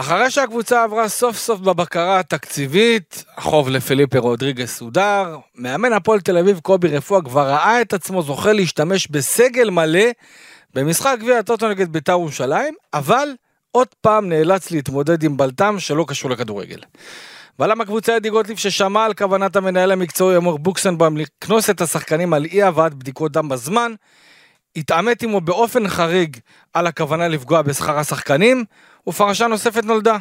אחרי שהקבוצה עברה סוף סוף בבקרה התקציבית, החוב לפליפה רודריגס סודר, מאמן הפועל תל אביב קובי רפואה כבר ראה את עצמו זוכה להשתמש בסגל מלא במשחק גביע הטוטו נגד בית"ר ירושלים, אבל עוד פעם נאלץ להתמודד עם בלטם שלא קשור לכדורגל. בלם הקבוצה אדי גוטליב ששמע על כוונת המנהל המקצועי אמור בוקסנבאום לקנוס את השחקנים על אי הבאת בדיקות דם בזמן, התעמת עמו באופן חריג על הכוונה לפגוע בשכר השחקנים, ופרשה נוספת נולדה.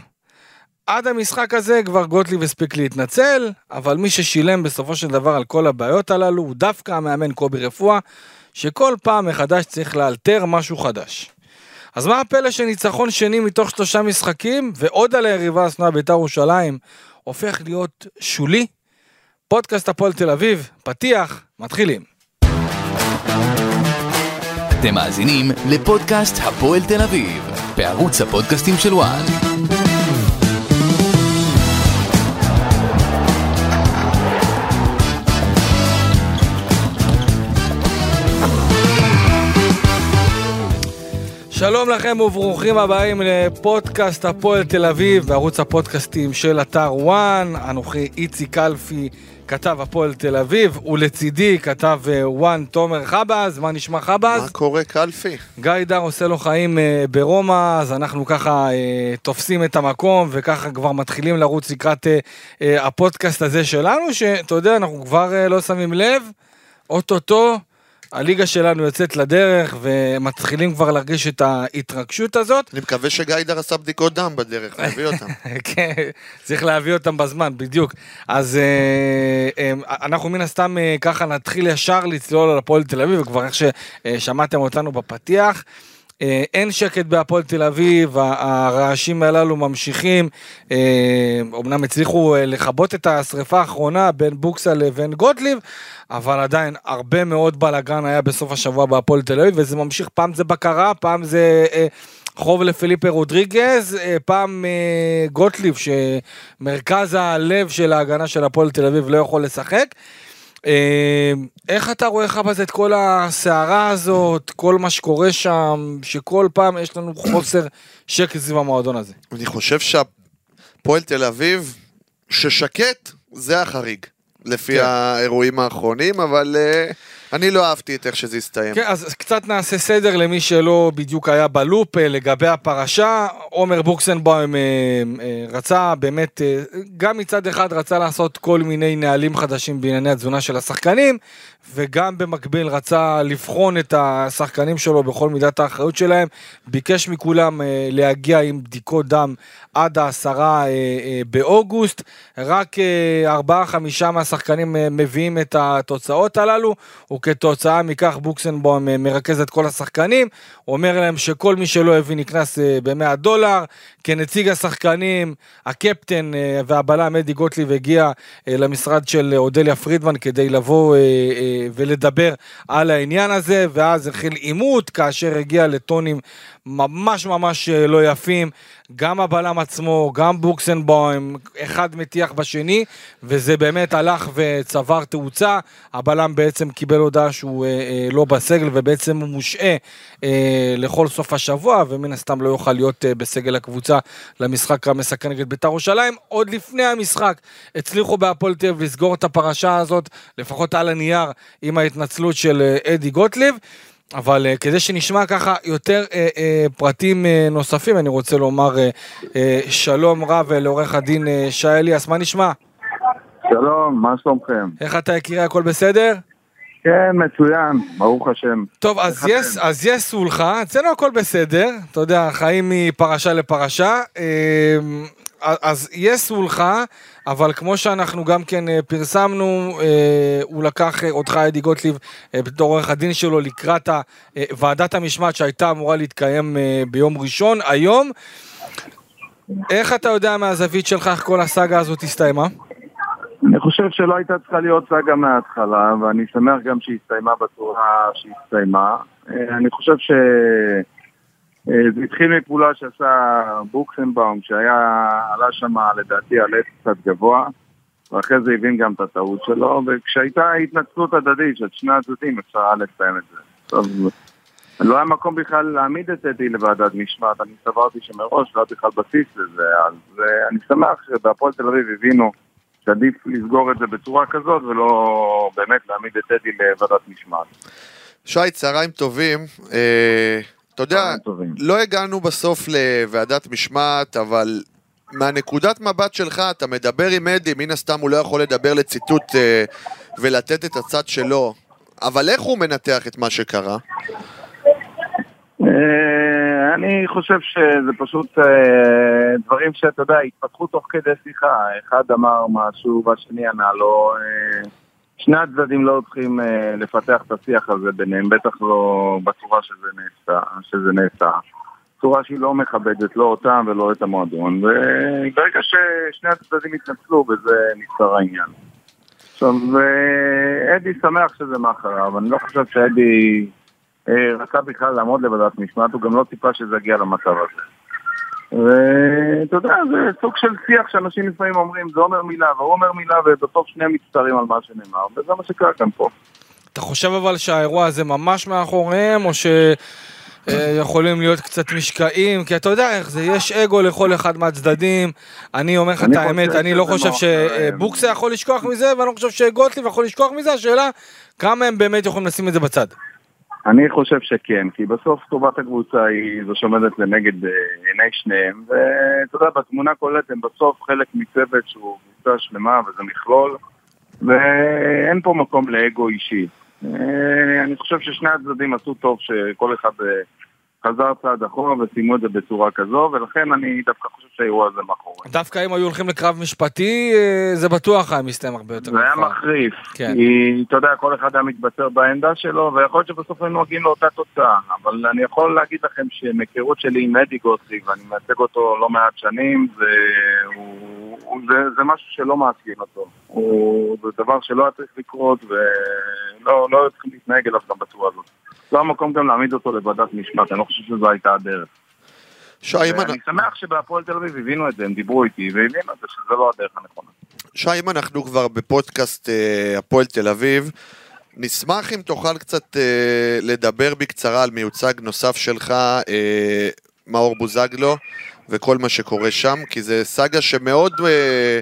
עד המשחק הזה כבר גוטליב הספיק להתנצל, אבל מי ששילם בסופו של דבר על כל הבעיות הללו הוא דווקא המאמן קובי רפואה, שכל פעם מחדש צריך לאלתר משהו חדש. אז מה הפלא שניצחון שני מתוך שלושה משחקים, ועוד על היריבה השנואה בית"ר ירושלים, הופך להיות שולי? פודקאסט הפועל תל אביב, פתיח, מתחילים. אתם מאזינים לפודקאסט הפועל תל אביב, בערוץ הפודקאסטים של וואן. שלום לכם וברוכים הבאים לפודקאסט הפועל תל אביב, בערוץ הפודקאסטים של אתר וואן. אנוכי איציק קלפי, כתב הפועל תל אביב, ולצידי כתב אה, וואן תומר חבז. מה נשמע חבז? מה קורה קלפי? גיא דר עושה לו חיים אה, ברומא, אז אנחנו ככה אה, תופסים את המקום, וככה כבר מתחילים לרוץ לקראת הפודקאסט הזה שלנו, שאתה יודע, אנחנו כבר לא שמים לב, אוטוטו. הליגה שלנו יוצאת לדרך ומתחילים כבר להרגיש את ההתרגשות הזאת. אני מקווה שגיידר עשה בדיקות דם בדרך, להביא אותם. כן, צריך להביא אותם בזמן, בדיוק. אז אה, אה, אנחנו מן הסתם אה, ככה נתחיל ישר לצלול על הפועל תל אביב, וכבר איך ששמעתם אותנו בפתיח. אין שקט בהפועל תל אביב, הרעשים הללו ממשיכים, אמנם הצליחו לכבות את השריפה האחרונה בין בוקסה לבין גוטליב, אבל עדיין הרבה מאוד בלאגן היה בסוף השבוע בהפועל תל אביב, וזה ממשיך, פעם זה בקרה, פעם זה... אה, חוב לפליפה רודריגז, אה, פעם אה, גוטליב שמרכז הלב של ההגנה של הפועל תל אביב לא יכול לשחק. אה, איך אתה רואה לך בזה את כל הסערה הזאת, כל מה שקורה שם, שכל פעם יש לנו חוסר שקט סביב המועדון הזה? אני חושב שהפועל תל אביב, ששקט, זה החריג. לפי כן. האירועים האחרונים, אבל uh, אני לא אהבתי את איך שזה הסתיים. כן, אז קצת נעשה סדר למי שלא בדיוק היה בלופ אה, לגבי הפרשה. עומר בוקסנבוים uh, uh, רצה באמת, גם מצד אחד רצה לעשות כל מיני נהלים חדשים בענייני התזונה של השחקנים, וגם במקביל רצה לבחון את השחקנים שלו בכל מידת האחריות שלהם. ביקש מכולם להגיע עם בדיקות דם עד העשרה באוגוסט. רק ארבעה-חמישה מהשחקנים מביאים את התוצאות הללו, וכתוצאה מכך בוקסנבוים uh, מרכז את כל השחקנים. אומר להם שכל מי שלא הבין נקנס uh, ב-100 דולר. כנציג השחקנים, הקפטן uh, והבלם אדי גוטליב הגיע למשרד של אודליה פרידמן כדי לבוא ולדבר על העניין הזה, ואז החל עימות כאשר הגיע לטונים ממש ממש אה, לא יפים. גם הבלם עצמו, גם בוקסנבוים, אחד מטיח בשני, וזה באמת הלך וצבר תאוצה. הבלם בעצם קיבל הודעה שהוא אה, אה, לא בסגל, ובעצם הוא מושעה אה, לכל סוף השבוע, ומן הסתם לא יוכל להיות אה, בסגל הקבוצה למשחק המסכן נגד בית"ר ירושלים. עוד לפני המשחק הצליחו בהפועל תל אביב לסגור את הפרשה הזאת, לפחות על הנייר, עם ההתנצלות של אה, אדי גוטליב. אבל uh, כדי שנשמע ככה יותר uh, uh, פרטים uh, נוספים, אני רוצה לומר uh, uh, שלום רב לעורך הדין uh, שי אליאס, מה נשמע? שלום, מה שלומכם? איך אתה יקירי, הכל בסדר? כן, מצוין, ברוך השם. טוב, אז יש, אז יש סולחה, אצלנו הכל בסדר, אתה יודע, חיים מפרשה לפרשה. אז יש סולחה, אבל כמו שאנחנו גם כן אה, פרסמנו, אה, הוא לקח אה, אותך, אדי גוטליב, בתור עורך הדין שלו לקראת ועדת המשמעת שהייתה אמורה להתקיים ביום ראשון, היום. איך אתה יודע מהזווית שלך איך כל הסאגה הזאת הסתיימה? אני חושב שלא הייתה צריכה להיות סאגה מההתחלה, ואני שמח גם שהיא הסתיימה בצורה שהיא הסתיימה. אני חושב ש... אה, זה התחיל מפעולה שעשה בוקסנבאום, שהיה, עלה שם לדעתי על עץ קצת גבוה, ואחרי זה הבין גם את הטעות שלו, וכשהייתה התנצלות הדדית של שני הצדדים אפשר היה לסיים את זה. טוב. לא היה מקום בכלל להעמיד את אדי לוועדת משמעת, אני סברתי שמראש לא היה בכלל בסיס לזה, אז uh, אני שמח שבהפועל תל אביב הבינו שעדיף לסגור את זה בצורה כזאת ולא באמת להעמיד את אדי לוועדת משמעת. שי, צהריים טובים. אה, אתה יודע. לא הגענו בסוף לוועדת משמעת, אבל מהנקודת מבט שלך, אתה מדבר עם אדי, מן הסתם הוא לא יכול לדבר לציטוט אה, ולתת את הצד שלו, אבל איך הוא מנתח את מה שקרה? אה, אני חושב שזה פשוט אה, דברים שאתה יודע, התפתחו תוך כדי שיחה. אחד אמר משהו והשני ענה לו. אה, שני הצדדים לא הולכים אה, לפתח את השיח הזה ביניהם, בטח לא בצורה שזה נעשה. שזה נעשה. צורה שהיא לא מכבדת לא אותם ולא את המועדון, וברגע ששני הצדדים התנצלו, בזה נפתר העניין. עכשיו, אה, אדי שמח שזה מאחריו, אני לא חושב שאדי אה, רצה בכלל לעמוד לוועדת משמעת, הוא גם לא ציפה שזה יגיע למצב הזה. ואתה יודע, זה סוג של שיח שאנשים לפעמים אומרים, זה אומר מילה והוא אומר מילה, ובסוף שניהם מצטערים על מה שנאמר, וזה מה שקרה כאן פה. אתה חושב אבל שהאירוע הזה ממש מאחוריהם, או שיכולים להיות קצת משקעים? כי אתה יודע איך זה, יש אגו לכל אחד מהצדדים. אני אומר לך את האמת, אני לא חושב. שבוקסה יכול לשכוח מזה, ואני לא חושב שגוטליב יכול לשכוח מזה, השאלה כמה הם באמת יכולים לשים את זה בצד. אני חושב שכן, כי בסוף טובת הקבוצה היא זו שעומדת לנגד אה, עיני שניהם, ואתה יודע, בתמונה כוללת הם בסוף חלק מצוות שהוא קבוצה שלמה וזה מכלול, ואין פה מקום לאגו אישי. אה, אני חושב ששני הצדדים עשו טוב שכל אחד אה, חזר צעד אחורה וסיימו את זה בצורה כזו, ולכן אני דווקא חושב שהאירוע הזה מאחורי. דווקא אם היו הולכים לקרב משפטי, אה, זה בטוח היה מסתיים הרבה יותר זה היה. מחריף, כן. כי אתה יודע, כל אחד היה מתבצר בעמדה שלו, ויכול להיות שבסוף היינו מגיעים לאותה תוצאה. אבל אני יכול להגיד לכם שמהיכרות שלי עם אדי גוטליב, ואני מייצג אותו לא מעט שנים, והוא- הוא- זה, זה משהו שלא מעצבן אותו. הוא, זה דבר שלא היה צריך לקרות, ולא לא צריכים להתנהג אליו גם בצורה הזאת. לא המקום גם להעמיד אותו לוועדת משמעת, אני לא חושב שזו הייתה הדרך. שי, ואני שמח שבהפועל תל אביב הבינו את זה, הם דיברו איתי, והבינו את זה שזה לא הדרך הנכונה. שי, אם אנחנו כבר בפודקאסט אה, הפועל תל אביב, נשמח אם תוכל קצת אה, לדבר בקצרה על מיוצג נוסף שלך, אה, מאור בוזגלו, וכל מה שקורה שם, כי זה סאגה שמאוד, אה,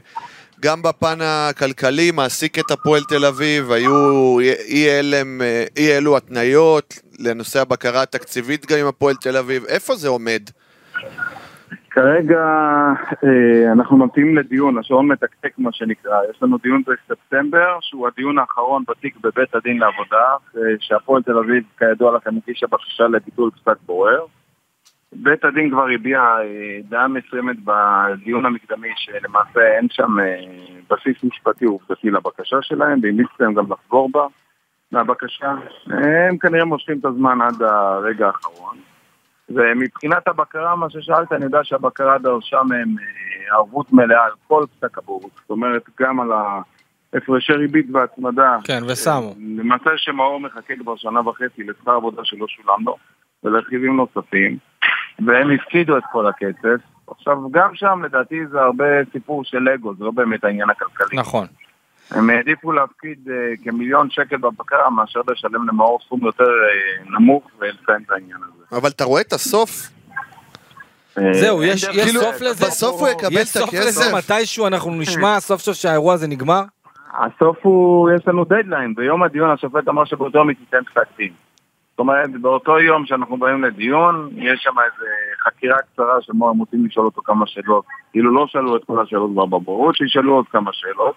גם בפן הכלכלי, מעסיק את הפועל תל אביב, היו אי, אלם, אה, אי אלו התניות לנושא הבקרה התקציבית גם עם הפועל תל אביב, איפה זה עומד? כרגע אה, אנחנו ממתינים לדיון, השעון מתקתק מה שנקרא. יש לנו דיון בספטמבר, שהוא הדיון האחרון בתיק בבית הדין לעבודה, אה, שהפועל תל אביב, כידוע לכם, הגישה בקשה לביטול פסק בורר. בית הדין כבר הביע אה, דעה מסוימת בדיון המקדמי, שלמעשה אין שם בסיס משפטי עובדתי לבקשה שלהם, והמליץ להם גם לחזור בה מהבקשה. הם כנראה מושכים את הזמן עד הרגע האחרון. ומבחינת הבקרה, מה ששאלת, אני יודע שהבקרה דרשה מהם אה, ערבות מלאה על כל פסק הבוררות. זאת אומרת, גם על ההפרשי ריבית והצמדה. כן, ושמו. למעשה שמאור מחכה כבר שנה וחצי לשכר עבודה שלא שולם לו, ולרכיבים נוספים, והם הפקידו את כל הכסף. עכשיו, גם שם לדעתי זה הרבה סיפור של אגו, זה לא באמת העניין הכלכלי. נכון. הם העדיפו להפקיד אה, כמיליון שקל בבקרה מאשר לשלם למאור סכום יותר אה, נמוך ולסיים את העניין הזה. אבל אתה רואה את הסוף? אה, זהו, יש יש אחרת. סוף לזה? בסוף הוא יקבל יש את סוף הכסף? לזה מתישהו אנחנו נשמע סוף סוף שהאירוע הזה נגמר? הסוף הוא, יש לנו דדליין, ביום הדיון השופט אמר שבאותו יום היא תיתן פסק דין. זאת אומרת, באותו יום שאנחנו באים לדיון, יש שם איזה חקירה קצרה שבו הם רוצים לשאול אותו כמה שאלות. כאילו לא שאלו את כל השאלות כבר בבורות, שישאלו עוד כמה שאלות.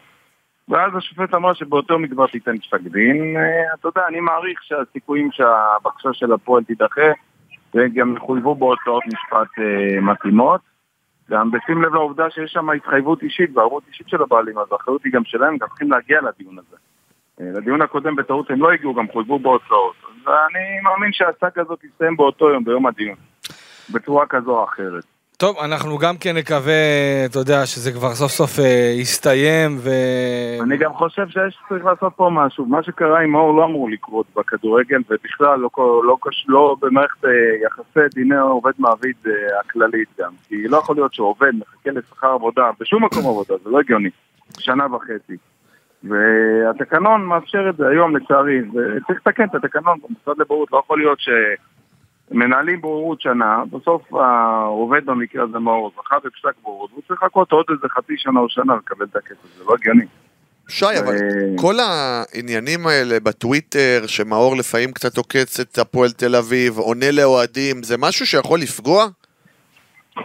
ואז השופט אמר שבאותו כבר תיתן פסק דין. אה, אתה יודע, אני מעריך שהסיכויים שהבקשה של הפועל תידחה, וגם יחויבו בהוצאות משפט אה, מתאימות. גם בשים לב לעובדה שיש שם התחייבות אישית וערבות אישית של הבעלים, אז האחריות היא גם שלהם, גם צריכים להגיע לדיון הזה. אה, לדיון הקודם בטעות הם לא הגיעו, גם חויבו בהוצאות. ואני מאמין שהסאגה הזאת תסתיים באותו יום, ביום הדיון. בצורה כזו או אחרת. טוב, אנחנו גם כן נקווה, אתה יודע, שזה כבר סוף סוף אה, יסתיים ו... אני גם חושב שיש צריך לעשות פה משהו. מה שקרה עם מאור לא אמור לקרות בכדורגל, ובכלל לא, לא, קש- לא במערכת אה, יחסי דיני עובד מעביד אה, הכללית גם. כי לא יכול להיות שעובד מחכה לשכר עבודה בשום מקום עבודה, זה לא הגיוני. שנה וחצי. והתקנון מאפשר את זה היום לצערי, וצריך לתקן את התקנון במשרד לבריאות, לא יכול להיות מנהלים בוררות שנה, בסוף העובד במקרה הזה מאור זכה בפסק בוררות, והוא צריך לחכות עוד איזה חצי שנה או שנה לקבל את הכסף, זה לא הגיוני. שי, אבל אה, כל העניינים האלה בטוויטר, שמאור לפעמים קצת עוקץ את הפועל תל אביב, עונה לאוהדים, זה משהו שיכול לפגוע?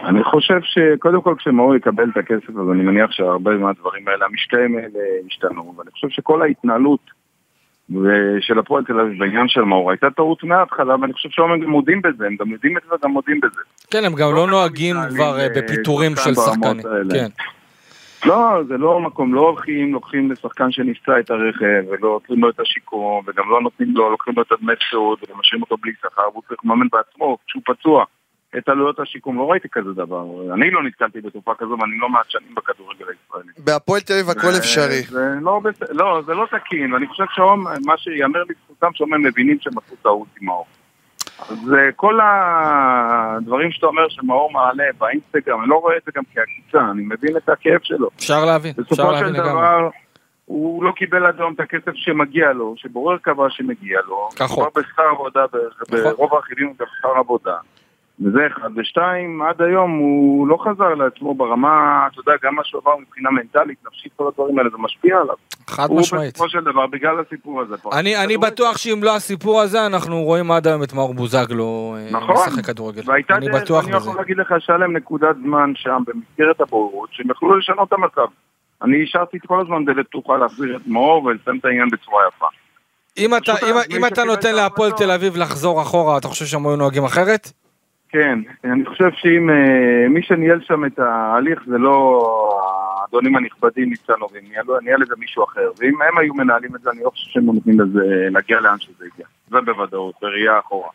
אני חושב שקודם כל כשמאור יקבל את הכסף, אז אני מניח שהרבה מהדברים האלה, המשקעים האלה ישתנו, ואני חושב שכל ההתנהלות של הפועל תל אביב בעניין של מאור הייתה טעות מההתחלה, ואני חושב שהיום הם גם מודים בזה, הם גם יודעים את זה וגם מודים בזה. כן, הם גם לא לא נוהגים כבר אה, אה, בפיטורים של שחקנים. כן. לא, זה לא מקום, לא הולכים, לוקחים לשחקן שנפצע את הרכב, ולא נותנים לו את השיקום, וגם לא נותנים לו, לוקחים לו את הדמי פציעות, ומשאירים אותו בלי שכר, והוא צריך לממן בעצמו, כשהוא פצוע, את עלויות השיקום. לא ראיתי כזה דבר. אני לא נתקלתי בתופעה כזו, ואני לא מעט שנים בכדורגל הישראלי. בהפועל תל אביב הכל זה- אפשרי. זה לא, בס- לא, זה לא תקין, ואני חושב שהיום, מה שיאמר לזכותם, שהיום הם מבינים שהם עשו טעות עם מאור. אז אה, כל הדברים שאתה אומר שמאור מעלה באינסטגרם, אני לא רואה את זה גם כעקיצה, אני מבין את הכאב שלו. אפשר להבין, אפשר בסופו של להבין לגמרי. דבר, הוא לא קיבל עד היום את הכסף שמגיע לו, שבורר קבע שמגיע לו. כחוק. מדובר בשכר עבודה, נכון. ברוב האחרים הוא גם שכר עבודה. וזה אחד. ושתיים, עד היום הוא לא חזר לעצמו ברמה, אתה יודע, גם מה שהוא עבר מבחינה מנטלית, נפשית, כל הדברים האלה, זה משפיע עליו. חד הוא משמעית. בסופו של דבר, בגלל הסיפור הזה פה. אני, אני. בטוח שאם לא הסיפור הזה, אנחנו רואים עד היום את מאור בוזגלו אה, נכון. משחק כדורגל. והייתה אני דרך, אני. יכול להגיד לך שהיה להם נקודת זמן שם במסגרת הבוררות, שהם יכלו לשנות את המצב. אני השארתי כל הזמן דלת פתוחה להחזיר את מאור ולסיים את העניין בצורה יפה. אם אתה, אם, אם אתה נותן את להפועל תל אביב לחזור אחורה, אתה חושב שהם היו נוהגים אחרת? כן, אני חושב שאם אה, מי שניהל שם את ההליך זה לא האדונים הנכבדים ניצנו, והם ניהלו- ניהל את זה מישהו אחר. ואם הם היו מנהלים את זה, אני לא חושב שהם נותנים לזה להגיע לאן שזה הגיע. זה בוודאות, בראייה אחורה.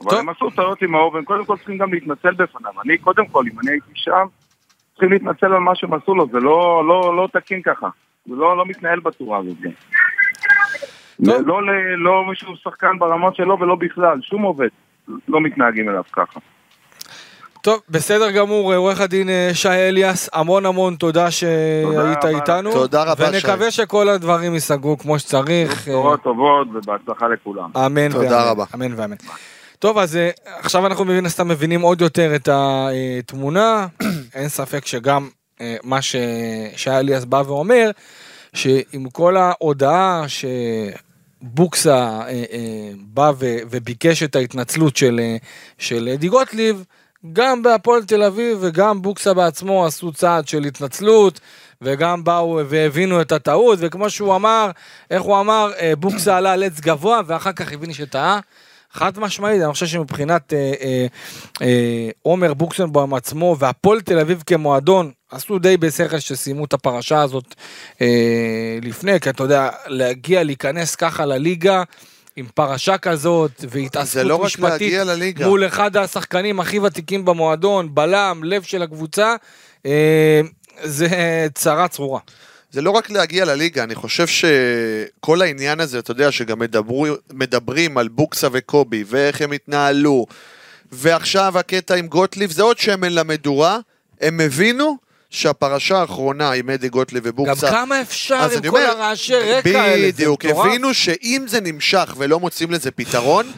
אבל. הם עשו טעויות עם האור, והם קודם כל צריכים גם להתנצל בפניו. אני, קודם כל, אם אני הייתי שם, צריכים להתנצל על מה שהם עשו לו, זה לא, לא, לא תקין ככה. זה לא, לא מתנהל בצורה הזאת. לא, לא, לא מישהו שחקן ברמות שלו ולא בכלל, שום עובד. לא מתנהגים אליו ככה. טוב, בסדר גמור, עורך הדין אה, שי אליאס, המון המון תודה שהיית. איתנו. תודה רבה, ונקווה שכל הדברים ייסגרו כמו שצריך. אה, בשורות טובות ובהצלחה לכולם. אמן תודה ואמן. רבה. אמן ואמן. טוב, אז אה, עכשיו אנחנו מן הסתם מבינים עוד יותר את התמונה. אין ספק שגם אה, מה ש- שי אליאס בא ואומר, שעם כל ההודעה שבוקסה אה, אה, בא ו- וביקש את ההתנצלות של, אה, של אדי גוטליב, גם בהפועל תל אביב וגם בוקסה בעצמו עשו צעד של התנצלות. וגם באו והבינו את הטעות, וכמו שהוא אמר, איך הוא אמר, אה, בוקסה עלה על עץ גבוה, ואחר כך הבין שטעה. חד משמעית, אני חושב שמבחינת אה, אה, אה, עומר בוקסנבוים עצמו והפועל תל אביב כמועדון, עשו די בשכל שסיימו את הפרשה הזאת אה, לפני, כי אתה יודע, להגיע, להיכנס ככה לליגה עם פרשה כזאת, והתעסקות לא משפטית לליגה. מול אחד השחקנים הכי ותיקים במועדון, בלם, לב של הקבוצה, אה, זה צרה צרורה. זה לא רק להגיע לליגה, אני חושב שכל העניין הזה, אתה יודע, שגם מדברו, מדברים על בוקסה וקובי, ואיך הם התנהלו, ועכשיו הקטע עם גוטליב, זה עוד שמן למדורה, הם הבינו שהפרשה האחרונה עם אדי גוטליב גם ובוקסה... כמה אפשר עם כל אומר, הרעשי רקע האלה, זה בדיוק, מטורף. הבינו שאם זה נמשך ולא מוצאים לזה פתרון,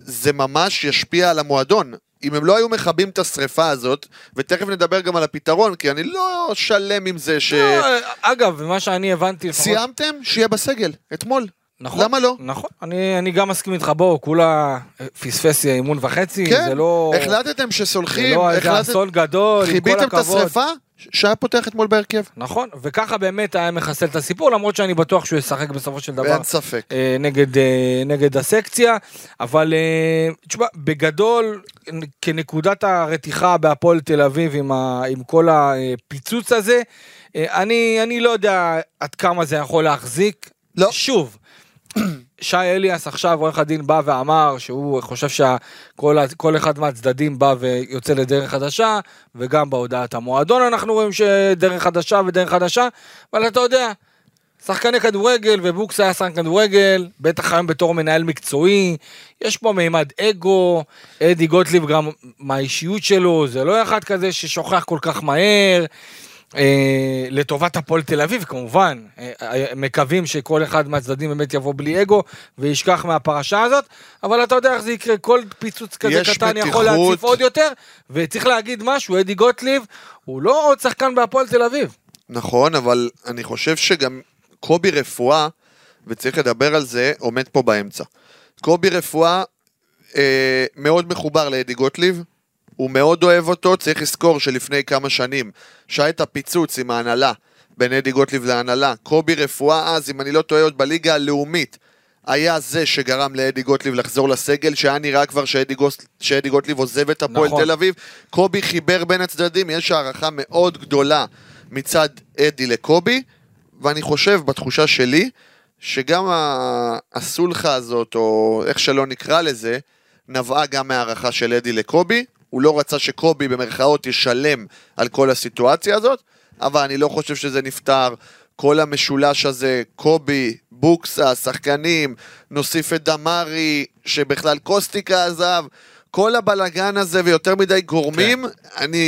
זה ממש ישפיע על המועדון. אם הם לא היו מכבים את השריפה הזאת, ותכף נדבר גם על הפתרון, כי אני לא שלם עם זה ש... לא, אגב, מה שאני הבנתי לפחות... סיימתם? שיהיה בסגל, אתמול. נכון. למה לא? נכון, אני, אני גם מסכים איתך, בוא, כולה פספס אימון וחצי, כן, זה לא... החלטתם זה שסולחים, לא איזה החלטתם, אסון גדול, עם כל חיביתם את הכבוד. השריפה, שהיה פותח אתמול בהרכב. נכון, וככה באמת היה מחסל את הסיפור, למרות שאני בטוח שהוא ישחק בסופו של דבר ואין ספק. אה, נגד, אה, נגד הסקציה, אבל אה, תשמע, בגדול, כנקודת הרתיחה בהפועל תל אביב עם, ה, עם כל הפיצוץ הזה, אה, אני, אני לא יודע עד כמה זה יכול להחזיק. לא. שוב, שי אליאס עכשיו, עורך הדין בא ואמר שהוא חושב שכל אחד מהצדדים בא ויוצא לדרך חדשה, וגם בהודעת המועדון אנחנו רואים שדרך חדשה ודרך חדשה, אבל אתה יודע, שחקני כדורגל, ובוקס היה שחקן כדורגל, בטח היום בתור מנהל מקצועי, יש פה מימד אגו, אדי גוטליב גם מהאישיות שלו, זה לא אחד כזה ששוכח כל כך מהר. אה, לטובת הפועל תל אביב כמובן, אה, אה, מקווים שכל אחד מהצדדים באמת יבוא בלי אגו וישכח מהפרשה הזאת, אבל אתה יודע איך זה יקרה, כל פיצוץ כזה קטן יכול מתיחות. להציף עוד יותר, וצריך להגיד משהו, אדי גוטליב הוא לא עוד שחקן בהפועל תל אביב. נכון, אבל אני חושב שגם קובי רפואה, וצריך לדבר על זה, עומד פה באמצע. קובי רפואה אה, מאוד מחובר לאדי גוטליב, הוא מאוד אוהב אותו, צריך לזכור שלפני כמה שנים, שהיה את הפיצוץ עם ההנהלה בין אדי גוטליב להנהלה, קובי רפואה אז, אם אני לא טועה עוד בליגה הלאומית, היה זה שגרם לאדי גוטליב לחזור לסגל, שהיה נראה כבר שאדי, גוס, שאדי גוטליב עוזב את הפועל נכון. תל אביב. קובי חיבר בין הצדדים, יש הערכה מאוד גדולה מצד אדי לקובי, ואני חושב, בתחושה שלי, שגם הסולחה הזאת, או איך שלא נקרא לזה, נבעה גם מהערכה של אדי לקובי. הוא לא רצה שקובי במרכאות ישלם על כל הסיטואציה הזאת, אבל אני לא חושב שזה נפתר. כל המשולש הזה, קובי, בוקסה, שחקנים, נוסיף את דמארי, שבכלל קוסטיקה עזב, כל הבלגן הזה ויותר מדי גורמים, אני,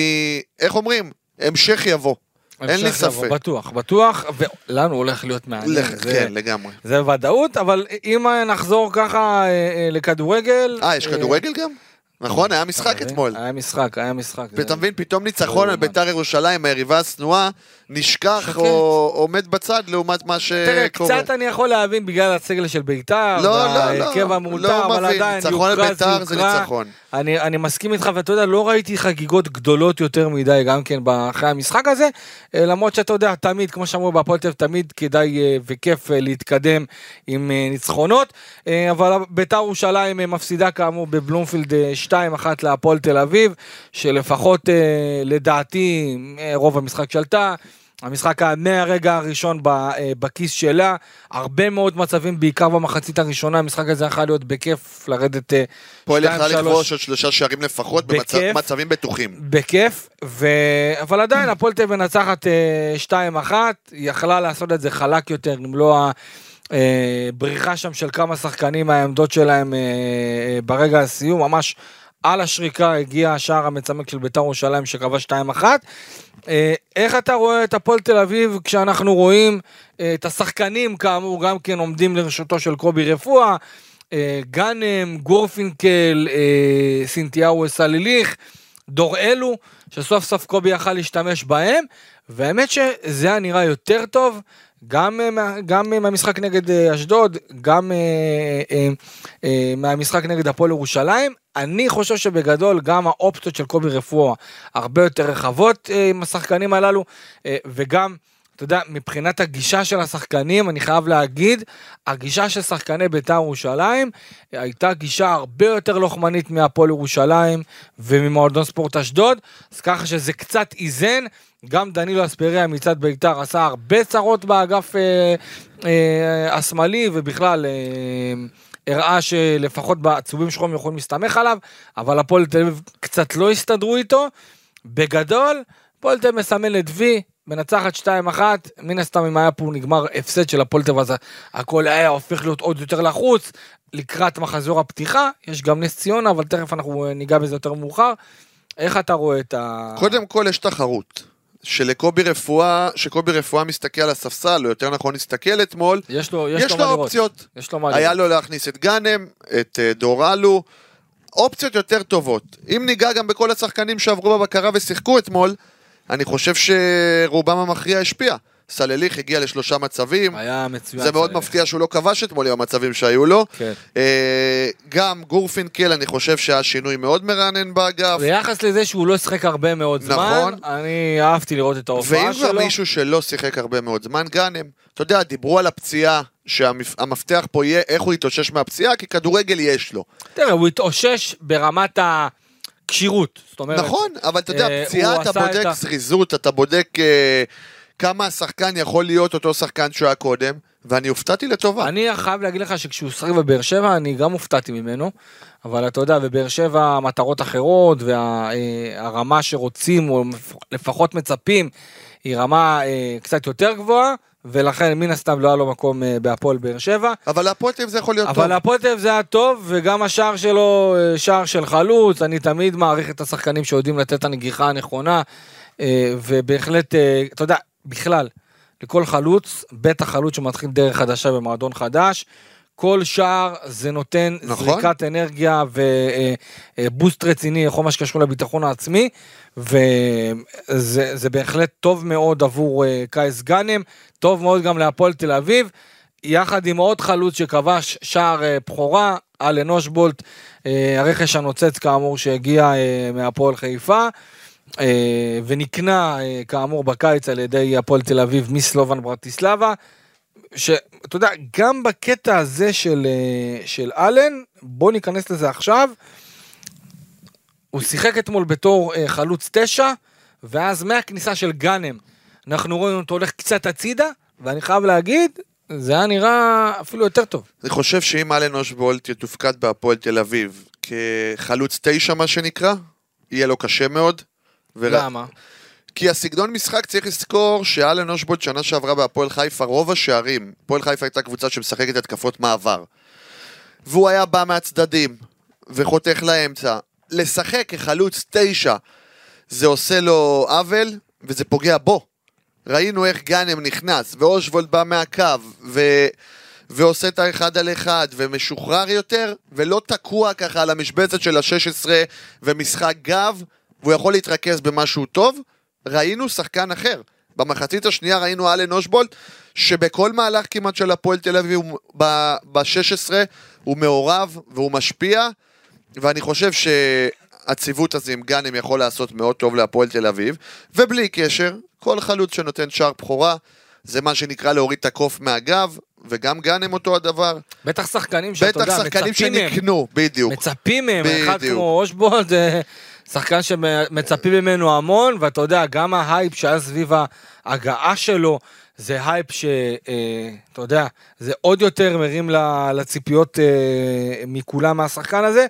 איך אומרים? המשך יבוא. אין לי המשך יבוא, ספק. בטוח, בטוח, ולנו הולך להיות מעניין. לך, זה- כן, לגמרי. זה ודאות, אבל אם נחזור ככה אה, אה, לכדורגל... אה, יש כדורגל גם? נכון, היה משחק אה, אתמול. היה משחק, היה משחק. ואתה מבין, פתאום ניצחון על. ביתר ירושלים, היריבה השנואה, נשכח. או עומד בצד לעומת מה תראה, שקורה. קצת אני יכול להבין בגלל הסגל של ביתר, לא, לא, לא, וההרכב המאולתר, לא אבל עדיין, ניצחון על ביתר זה. ניצחון. אני, אני מסכים איתך, ואתה יודע, לא ראיתי חגיגות גדולות יותר מדי גם כן אחרי המשחק הזה, אה, למרות שאתה יודע, תמיד, כמו שאמרו בהפועל תל אביב, תמיד כדאי אה, וכיף אה, להתקדם עם ניצחונות, אבל ביתר ירושלים מפסידה כאמור בבלומפילד אה, 2-1 להפועל תל אביב, שלפחות לדעתי רוב המשחק שלטה. המשחק היה מהרגע הראשון אה, בכיס שלה, הרבה מאוד מצבים, בעיקר במחצית הראשונה, המשחק הזה יכול להיות בכיף לרדת אה, פועל שתיים, יכל שלוש. לכבוש עוד שלושה שערים לפחות. במצבים בטוחים. בכיף, ו... אבל עדיין הפועל תל אביב מנצחת אה, 2-1, היא יכלה לעשות את זה חלק יותר, אם לא הבריחה שם של כמה שחקנים מהעמדות שלהם אה, אה, ברגע הסיום, ממש על השריקה הגיע השער המצמק של בית"ר ירושלים שכבש 2-1. אה, איך אתה רואה את הפועל תל אביב כשאנחנו רואים אה, את השחקנים כאמור גם כן עומדים לרשותו של קובי רפואה, אה, גאנם, גורפינקל, סליליך, דור אלו, שסוף סוף קובי יכל להשתמש בהם, והאמת שזה היה נראה יותר טוב, גם, אה, גם אה, מהמשחק נגד אה, אשדוד, גם מהמשחק נגד הפועל ירושלים. אני חושב שבגדול גם האופציות של קובי רפואה הרבה יותר רחבות עם השחקנים הללו, וגם... אתה יודע, מבחינת הגישה של השחקנים, אני חייב להגיד, הגישה של שחקני בית"ר ירושלים הייתה גישה הרבה יותר לוחמנית מהפועל ירושלים וממועדון ספורט אשדוד, אז ככה שזה קצת איזן. גם דנילו אספריה מצד בית"ר עשה הרבה צרות באגף אה, אה, השמאלי, ובכלל אה, הראה שלפחות בעצובים שחורים יכולים להסתמך עליו, אבל הפועל תל אביב קצת לא הסתדרו איתו. בגדול, הפועל תל אביב מסמלת וי, מנצחת 2-1, מן הסתם אם היה פה נגמר הפסד של הפועל תל אביב, אז הכל היה הופך להיות עוד יותר לחוץ, לקראת מחזור הפתיחה, יש גם נס ציונה, אבל תכף אנחנו אה, ניגע בזה יותר מאוחר. איך אתה רואה את ה... קודם כל יש תחרות. שלקובי רפואה, שקובי רפואה מסתכל על הספסל, או יותר נכון הסתכל אתמול, יש לו, יש יש לו לו. אופציות. יש לו מה היה. לו להכניס את גאנם, את אה, דורלו, אופציות יותר טובות. אם ניגע גם בכל השחקנים שעברו בבקרה ושיחקו אתמול, אני חושב שרובם המכריע השפיע. סלליך הגיע לשלושה מצבים, היה מצוין. זה מאוד סלליך. מפתיע שהוא לא כבש אתמול עם המצבים שהיו לו. כן. אה, גם גורפינקל, אני חושב שהיה שינוי מאוד מרענן באגף. ביחס לזה שהוא לא שיחק הרבה מאוד זמן, נכון. אני אהבתי לראות את ההופעה ואם שלו. כבר מישהו שלא שיחק הרבה מאוד זמן, גאנם. אתה יודע, דיברו על הפציעה, שהמפתח פה יהיה איך הוא יתאושש מהפציעה, כי כדורגל יש לו. תראה, הוא התאושש ברמת הכשירות. זאת אומרת, נכון, אבל אתה יודע, אה, פציעה אתה בודק ה- זריזות, אתה בודק אה, כמה השחקן יכול להיות אותו שחקן שהוא היה קודם, ואני הופתעתי לטובה. אני חייב להגיד לך שכשהוא שחק בבאר שבע, אני גם הופתעתי ממנו, אבל אתה יודע, בבאר שבע מטרות אחרות, והרמה שרוצים, או לפחות מצפים, היא רמה אה, קצת יותר גבוהה, ולכן מן הסתם לא היה לו מקום אה, בהפועל באר שבע. אבל להפועל תל זה יכול להיות טוב. אבל להפועל תל זה היה טוב, וגם השער שלו, אה, שער של חלוץ, אני תמיד מעריך את השחקנים שיודעים לתת את הנגיחה הנכונה. אה, ובהחלט, אה, אתה יודע, בכלל, לכל חלוץ, בטח חלוץ שמתחיל דרך חדשה במועדון חדש, כל שער זה נותן נכון. זריקת אנרגיה ובוסט רציני לכל מה שקשור לביטחון העצמי, וזה זה בהחלט טוב מאוד עבור אה, קייס גאנם, טוב מאוד גם להפועל תל אביב, יחד עם עוד חלוץ שכבש שער אה, בכורה, אלן אושבולט, אה, הרכש הנוצץ כאמור שהגיע אה, מהפועל חיפה. אה, ונקנה אה, כאמור בקיץ על ידי הפועל תל אביב מסלובן ברטיסלבה. שאתה יודע, גם בקטע הזה של, אה, של אלן, בוא ניכנס לזה עכשיו. הוא שיחק אתמול בתור חלוץ תשע, ואז מהכניסה של גאנם, אנחנו רואים אותו הולך קצת הצידה, ואני חייב להגיד, זה היה נראה אפילו יותר טוב. אני חושב שאם אלן אושבולט יתופקד בהפועל תל אביב כחלוץ תשע מה שנקרא, יהיה לו קשה מאוד. ור- למה? כי הסגנון משחק צריך לזכור שאלן אושבולט שנה שעברה בהפועל חיפה, רוב השערים, הפועל חיפה הייתה קבוצה שמשחקת התקפות מעבר. והוא היה בא מהצדדים, וחותך לאמצע. לשחק כחלוץ תשע, זה עושה לו עוול, וזה פוגע בו. ראינו איך גאנם נכנס, ואושבולט בא מהקו, ו... ועושה את האחד על אחד, ומשוחרר יותר, ולא תקוע ככה על המשבצת של ה-16 ומשחק גב, והוא יכול להתרכז במשהו טוב. ראינו שחקן אחר. במחצית השנייה ראינו אלן אושבולט, שבכל מהלך כמעט של הפועל תל אביב הוא- ב- ב-16 הוא מעורב והוא משפיע, ואני חושב שהציוות הזה עם גאנם יכול לעשות מאוד טוב להפועל תל אביב, ובלי קשר, כל חלוץ שנותן שער בכורה, זה מה שנקרא להוריד את הקוף מהגב, וגם גאנם אותו הדבר. בטח שחקנים שאתה בטח יודע, שחקנים מצפים מהם. שנקנו, בדיוק. מצפים מהם, אחד. כמו אושבולד, זה שחקן שמצפים ממנו המון, ואתה יודע, גם ההייפ שהיה סביב ההגעה שלו, זה הייפ שאתה יודע, זה עוד יותר מרים לציפיות אה, מכולם מהשחקן הזה.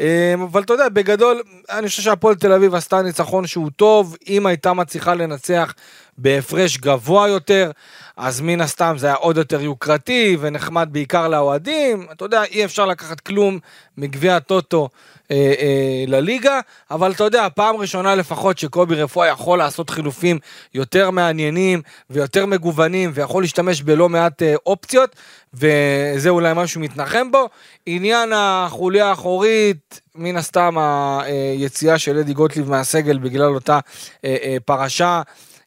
אה, אבל אתה יודע, בגדול, אני חושב שהפועל תל אביב עשתה ניצחון שהוא טוב, אם הייתה מצליחה לנצח בהפרש גבוה יותר, אז מן הסתם זה היה עוד יותר יוקרתי ונחמד בעיקר לאוהדים. אתה יודע, אי אפשר לקחת כלום מגביע הטוטו אה, אה, לליגה, אבל אתה יודע, פעם ראשונה לפחות שקובי רפואה יכול לעשות חילופים יותר מעניינים ויותר מגוונים ויכול להשתמש בלא מעט אה, אופציות, וזה אולי משהו מתנחם בו. עניין החוליה האחורית, מן הסתם היציאה של אדי גוטליב מהסגל בגלל אותה אה, אה, פרשה.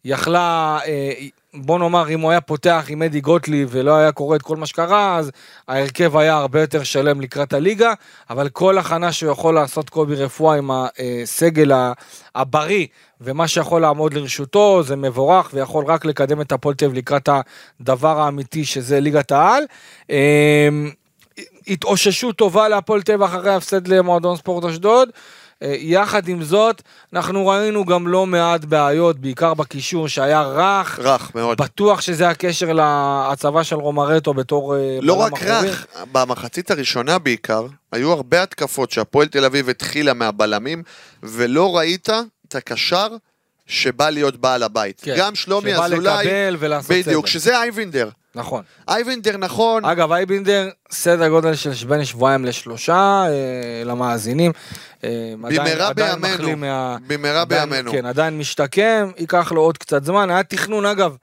יכלה, אה, בוא נאמר, אם הוא היה פותח עם אדי גוטליב ולא היה קורה את כל מה שקרה, אז ההרכב היה הרבה יותר שלם לקראת הליגה, אבל כל הכנה שהוא יכול לעשות קובי רפואה עם הסגל הבריא ומה שיכול לעמוד לרשותו, זה מבורך ויכול רק לקדם את הפועל תל לקראת הדבר האמיתי שזה ליגת העל. אה, התאוששות טובה להפועל טבע אחרי ההפסד למועדון ספורט אשדוד. אה, יחד עם זאת, אנחנו ראינו גם לא מעט בעיות, בעיקר בקישור שהיה רך. רך מאוד. בטוח שזה הקשר להצבה של רומרטו בתור אה, לא רק אחורי. רך, במחצית הראשונה בעיקר, היו הרבה התקפות שהפועל תל אביב התחילה מהבלמים, ולא ראית את הקשר שבא להיות בעל הבית. כן, גם שלומי שבא אזולאי, לקבל ולעשות בדיוק, סדר. שזה אייבינדר. נכון. אייבינדר נכון, אגב, אייבינדר, סדר גודל של בין שבועיים לשלושה אה, למאזינים. אה, במהרה בימינו, מה- במהרה בימינו. כן, עדיין משתקם, ייקח לו עוד קצת זמן. היה תכנון, אגב,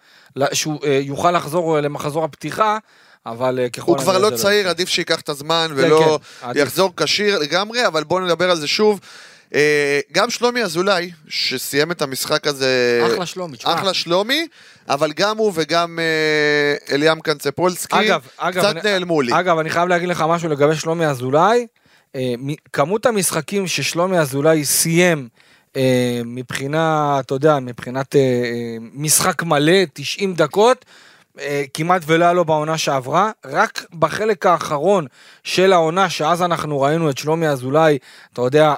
שהוא אה, יוכל לחזור אה, למחזור הפתיחה, אבל אה, ככל הוא כבר לא זה צעיר, עדיף שייקח את הזמן כן, ולא כן, עדיף. יחזור כשיר לגמרי, אבל בואו נדבר על זה שוב. אה, גם שלומי אזולאי, שסיים את המשחק הזה... אחלה שלומי, תשמע. אחלה שלומי, אבל גם הוא וגם אה, אליאם קנצפולסקי אגב, אגב, קצת אני- נעלמו לי. אגב, אני חייב להגיד לך משהו לגבי שלומי אזולאי. אה, כמות המשחקים ששלומי אזולאי סיים מבחינה, אתה יודע, מבחינת משחק מלא, 90 דקות, כמעט ולא היה לו בעונה שעברה. רק בחלק האחרון של העונה, שאז אנחנו ראינו את שלומי אזולאי, אתה יודע,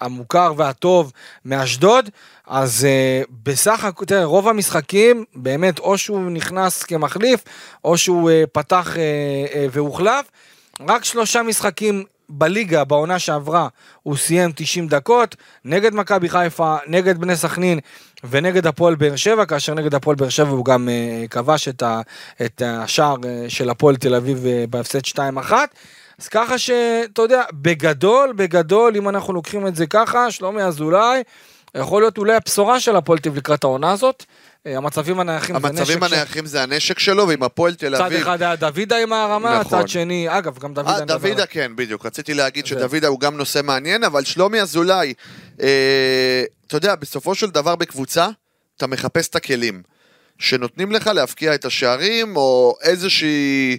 המוכר והטוב מאשדוד, אז uh, בסך הכל, תראה, רוב המשחקים, באמת, או שהוא נכנס כמחליף, או שהוא uh, פתח והוחלף. רק שלושה משחקים בליגה, בעונה שעברה, הוא סיים 90 דקות, נגד מכבי חיפה, נגד בני סכנין ונגד הפועל באר שבע, כאשר נגד הפועל באר שבע הוא גם uh, כבש את, השער uh, של הפועל תל אביב uh, בהפסד 2-1. אז ככה שאתה יודע, בגדול, בגדול, אם אנחנו לוקחים את זה ככה, שלומי אזולאי, יכול להיות אולי הבשורה של הפועל תל אביב לקראת העונה הזאת. אה, המצבים הנייחים זה נשק המצבים ש- הנייחים זה הנשק שלו, ועם הפועל תל צד אביב... אחד היה דוידה עם הרמה, נכון. צד שני, אגב, גם דוידה... אה, דוידה עליו. כן, בדיוק. רציתי להגיד זה- שדוידה הוא גם נושא מעניין, אבל שלומי אזולאי, אה, אתה יודע, בסופו של דבר בקבוצה, אתה מחפש את הכלים שנותנים לך להבקיע את השערים, או איזושהי,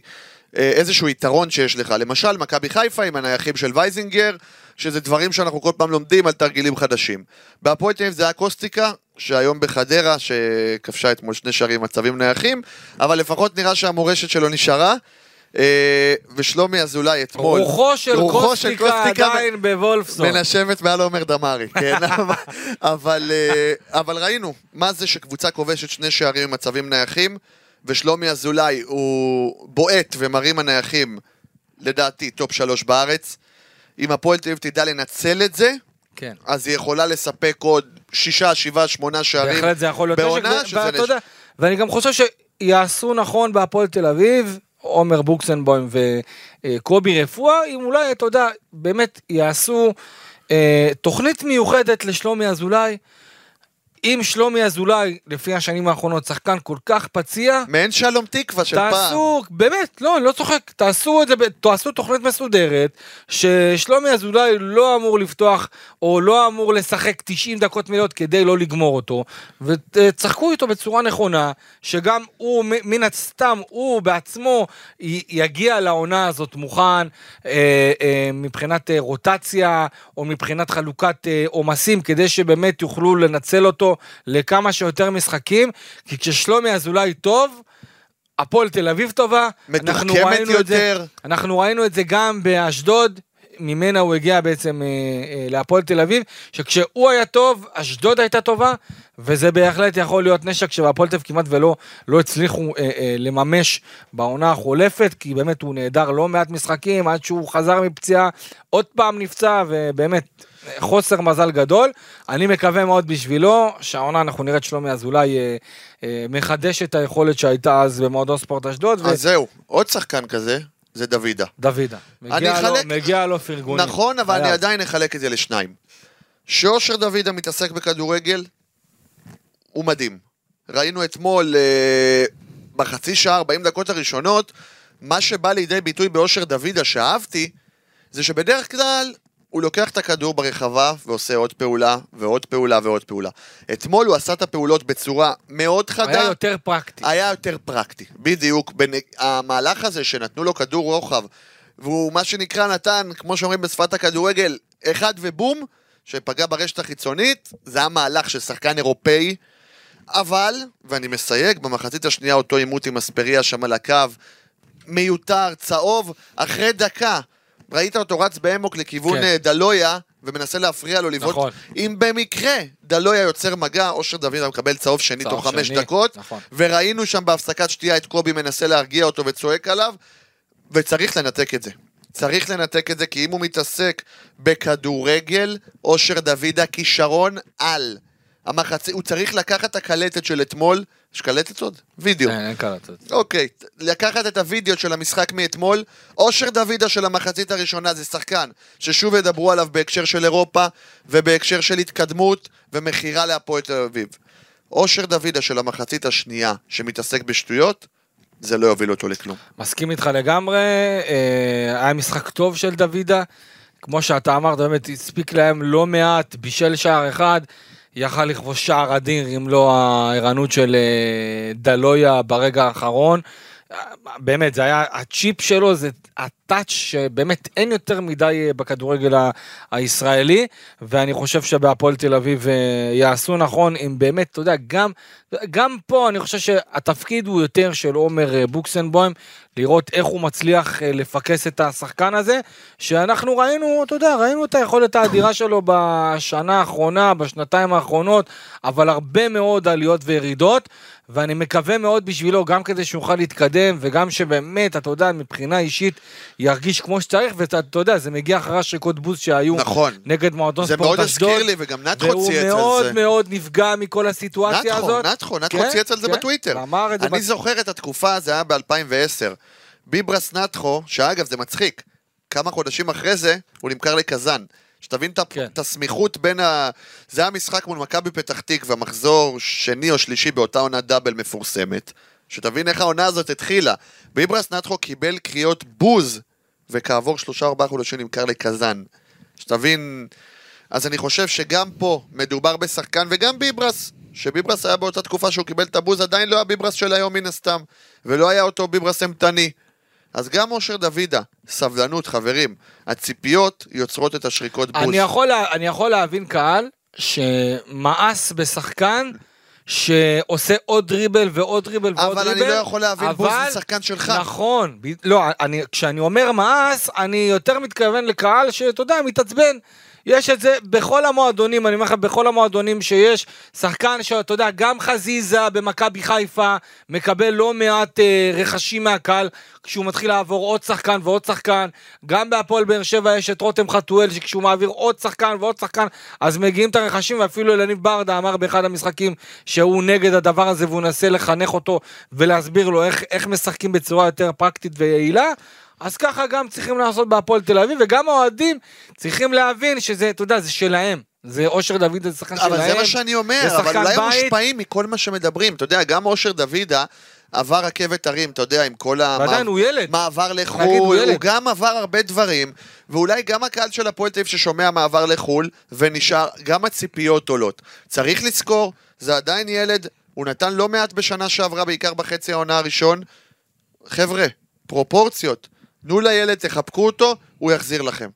אה, איזשהו יתרון שיש לך. למשל, מכבי חיפה עם הנייחים של וייזינגר, שזה דברים שאנחנו כל פעם לומדים על תרגילים חדשים. בהפועל תל אביב זה היה קוסטיקה, שהיום בחדרה, שכבשה אתמול שני שערים מצבים נייחים, אבל לפחות נראה שהמורשת שלו נשארה. אה, ושלומי אזולאי אתמול, רוחו של רוחו של קוסטיקה עדיין בוולפסון. מנשמת מעל עומר דמארי, כן, אבל- אבל, אה, אבל ראינו, מה זה שקבוצה כובשת שני שערים עם מצבים נייחים, ושלומי אזולאי הוא בועט ומרים הנייחים, לדעתי, top שלוש בארץ. אם הפועל תל אביב תדע לנצל את זה, כן. אז היא יכולה לספק עוד שישה, שבעה, שמונה שערים בהחלט זה יכול להיות בעונה, שזה נשק. יודע, ואני גם חושב שיעשו נכון בהפועל תל אביב, עומר בוקסנבוים וקובי רפואה, אם אולי, אתה יודע, באמת יעשו אה, תוכנית מיוחדת לשלומי אזולאי. אם שלומי אזולאי, לפי השנים האחרונות, שחקן כל כך פציע, מעין שלום תקווה של פעם. תעשו, באמת, לא, אני לא צוחק, תעשו את זה, תעשו תוכנית מסודרת, ששלומי אזולאי לא אמור לפתוח, או לא אמור לשחק 90 דקות מלאות כדי לא לגמור אותו, ותשחקו איתו בצורה נכונה, שגם הוא, מן הסתם, הוא בעצמו י- יגיע לעונה הזאת מוכן, אה, אה, מבחינת אה, רוטציה, או מבחינת חלוקת אה, עומסים, כדי שבאמת יוכלו לנצל אותו לכמה שיותר משחקים, כי כששלומי אזולאי טוב, הפועל תל אביב טובה, אנחנו מתוחכמת את זה, יותר. אנחנו ראינו את זה גם באשדוד, ממנה הוא הגיע בעצם אה, אה, להפועל תל אביב, שכשהוא היה טוב, אשדוד הייתה טובה, וזה בהחלט יכול להיות נשק שבהפועל תל אביב כמעט ולא לא הצליחו אה, אה, לממש בעונה החולפת, כי באמת הוא נעדר לא מעט משחקים, עד שהוא חזר מפציעה, עוד פעם נפצע, ובאמת חוסר מזל גדול. אני מקווה מאוד בשבילו, שהעונה אנחנו נראה את שלומי אזולאי אה, אה, מחדש את היכולת שהייתה אז במועדון ספורט אשדוד, אז זהו, עוד שחקן כזה, זה דוידה. ודוידה. מגיע, לו, אחלק- מגיע לו פרגונים. נכון, אבל חייב. אני עדיין אחלק את זה לשניים. שאושר דוידה מתעסק בכדורגל, הוא מדהים. ראינו אתמול, אה, בחצי שעה, 40 דקות הראשונות, מה שבא לידי ביטוי באושר דוידה, שאהבתי, זה שבדרך כלל הוא לוקח את הכדור ברחבה ועושה עוד פעולה ועוד פעולה ועוד פעולה. אתמול הוא עשה את הפעולות בצורה מאוד חדה. היה יותר פרקטי. היה יותר פרקטי, בדיוק. בין, המהלך הזה שנתנו לו כדור רוחב, והוא מה שנקרא נתן, כמו שאומרים בשפת הכדורגל, אחד ובום, שפגע ברשת החיצונית, זה היה מהלך של שחקן אירופאי, אבל, ואני מסייג, במחצית השנייה אותו עימות עם אספריה שם על הקו, מיותר, צהוב, אחרי דקה. ראית אותו רץ באמוק לכיוון כן. כן. דלויה, ומנסה להפריע לו לבעוט. נכון. אם במקרה דלויה יוצר מגע, אושר דוד מקבל צהוב שני צהוב תוך חמש שני, דקות, נכון. וראינו שם בהפסקת שתייה את קובי מנסה להרגיע אותו וצועק עליו, וצריך לנתק את זה. צריך לנתק את זה, כי אם הוא מתעסק בכדורגל, אושר דוידה כישרון על. המחצי, הוא צריך לקחת את הקלטת של אתמול, יש קלטת עוד? וידאו. אין, אין קלטות. אוקיי, לקחת את הוידאו של המשחק מאתמול, אושר דוידה של המחצית הראשונה זה שחקן ששוב ידברו עליו בהקשר של אירופה ובהקשר של התקדמות ומכירה להפועל תל אביב. אושר דוידה של המחצית השנייה שמתעסק בשטויות, זה לא יוביל אותו לכלום. מסכים איתך לגמרי, אה, היה משחק טוב של דוידה, כמו שאתה אמרת, באמת הספיק להם לא מעט, בישל שער אחד, יכל לכבוש שער אדיר אם לא הערנות של אה, דלויה ברגע האחרון. באמת, זה היה, הצ'יפ שלו זה הטאץ' שבאמת אין יותר מדי אה, בכדורגל הישראלי, ואני חושב שבהפועל תל אביב אה, יעשו נכון, אם באמת, אתה יודע, גם, גם פה אני חושב שהתפקיד הוא יותר של עומר בוקסנבוים, לראות איך הוא מצליח אה, לפקס את השחקן הזה, שאנחנו ראינו, אתה יודע, ראינו את היכולת האדירה שלו בשנה האחרונה, בשנתיים האחרונות, אבל הרבה מאוד עליות וירידות, ואני מקווה מאוד בשבילו, גם כדי שיוכל להתקדם, וגם שבאמת, אתה יודע, מבחינה אישית, ירגיש כמו שצריך, ואתה יודע, זה מגיע אחרי השריקות בוז שהיו נכון. נגד מועדון זה ספורט מאוד אשדוד. הזכיר לי, וגם נתחו והוא צייץ על מאוד זה. מאוד נפגע מכל הסיטואציה נתחו, הזאת. נתחו, נתחו כן, צייץ על זה כן, בטוויטר. אמר את זה אני בת- זוכר את התקופה, זה היה ב-2010. ביברס נתחו, שאגב זה מצחיק, כמה חודשים אחרי זה הוא נמכר לקזאן. שתבין כן. את הסמיכות בין ה... זה היה משחק מול מכבי פתח תקווה, מחזור שני או שלישי באותה עונת דאבל מפורסמת. שתבין איך העונה הזאת התחילה. ביברס נטחו קיבל קריאות בוז, וכעבור שלושה ארבעה חודשים נמכר לקזאן. שתבין... אז אני חושב שגם פה מדובר בשחקן, וגם ביברס, שביברס היה באותה תקופה שהוא קיבל את הבוז, עדיין לא היה ביברס של היום מן הסתם, ולא היה אותו ביברס אימתני. אז גם אושר דוידה, סבלנות, חברים, הציפיות יוצרות את השריקות בוז. אני יכול, אני יכול להבין קהל שמאס בשחקן שעושה עוד דריבל ועוד דריבל ועוד אבל דריבל. אני לא יכול להבין בוז אבל- משחקן שלך. נכון, ב- לא, אני, כשאני אומר מאס, אני יותר מתכוון לקהל שאתה יודע, מתעצבן. יש את זה בכל המועדונים, אני אומר לך, בכל המועדונים שיש, שחקן שאתה יודע, גם חזיזה במכבי חיפה מקבל לא מעט אה, רכשים מהקהל, כשהוא מתחיל לעבור עוד שחקן ועוד שחקן, גם בהפועל באר שבע יש את רותם חתואל, שכשהוא מעביר עוד שחקן ועוד שחקן, אז מגיעים את הרכשים, ואפילו אלניב ברדה אמר באחד המשחקים שהוא נגד הדבר הזה, והוא מנסה לחנך אותו ולהסביר לו איך, איך משחקים בצורה יותר פרקטית ויעילה. אז ככה גם צריכים לעשות בהפועל תל אביב, וגם האוהדים צריכים להבין שזה, אתה יודע, זה שלהם. זה אושר דוד, זה שחקן שלהם. אבל זה מה שאני אומר, אבל אולי הם. מושפעים מכל מה שמדברים. אתה יודע, גם אושר דוידה עבר רכבת הרים, אתה יודע, עם כל ועדיין הוא ילד. מעבר לחו"ל, הוא. הוא גם עבר הרבה דברים, ואולי גם הקהל של הפועל תל אביב ששומע מעבר לחו"ל, ונשאר, גם הציפיות עולות. צריך לזכור, זה עדיין ילד, הוא נתן לא מעט בשנה שעברה, בעיקר בחצי העונה הראשון. חבר'ה, פרופורציות. תנו לילד, תחבקו אותו, הוא יחזיר לכם.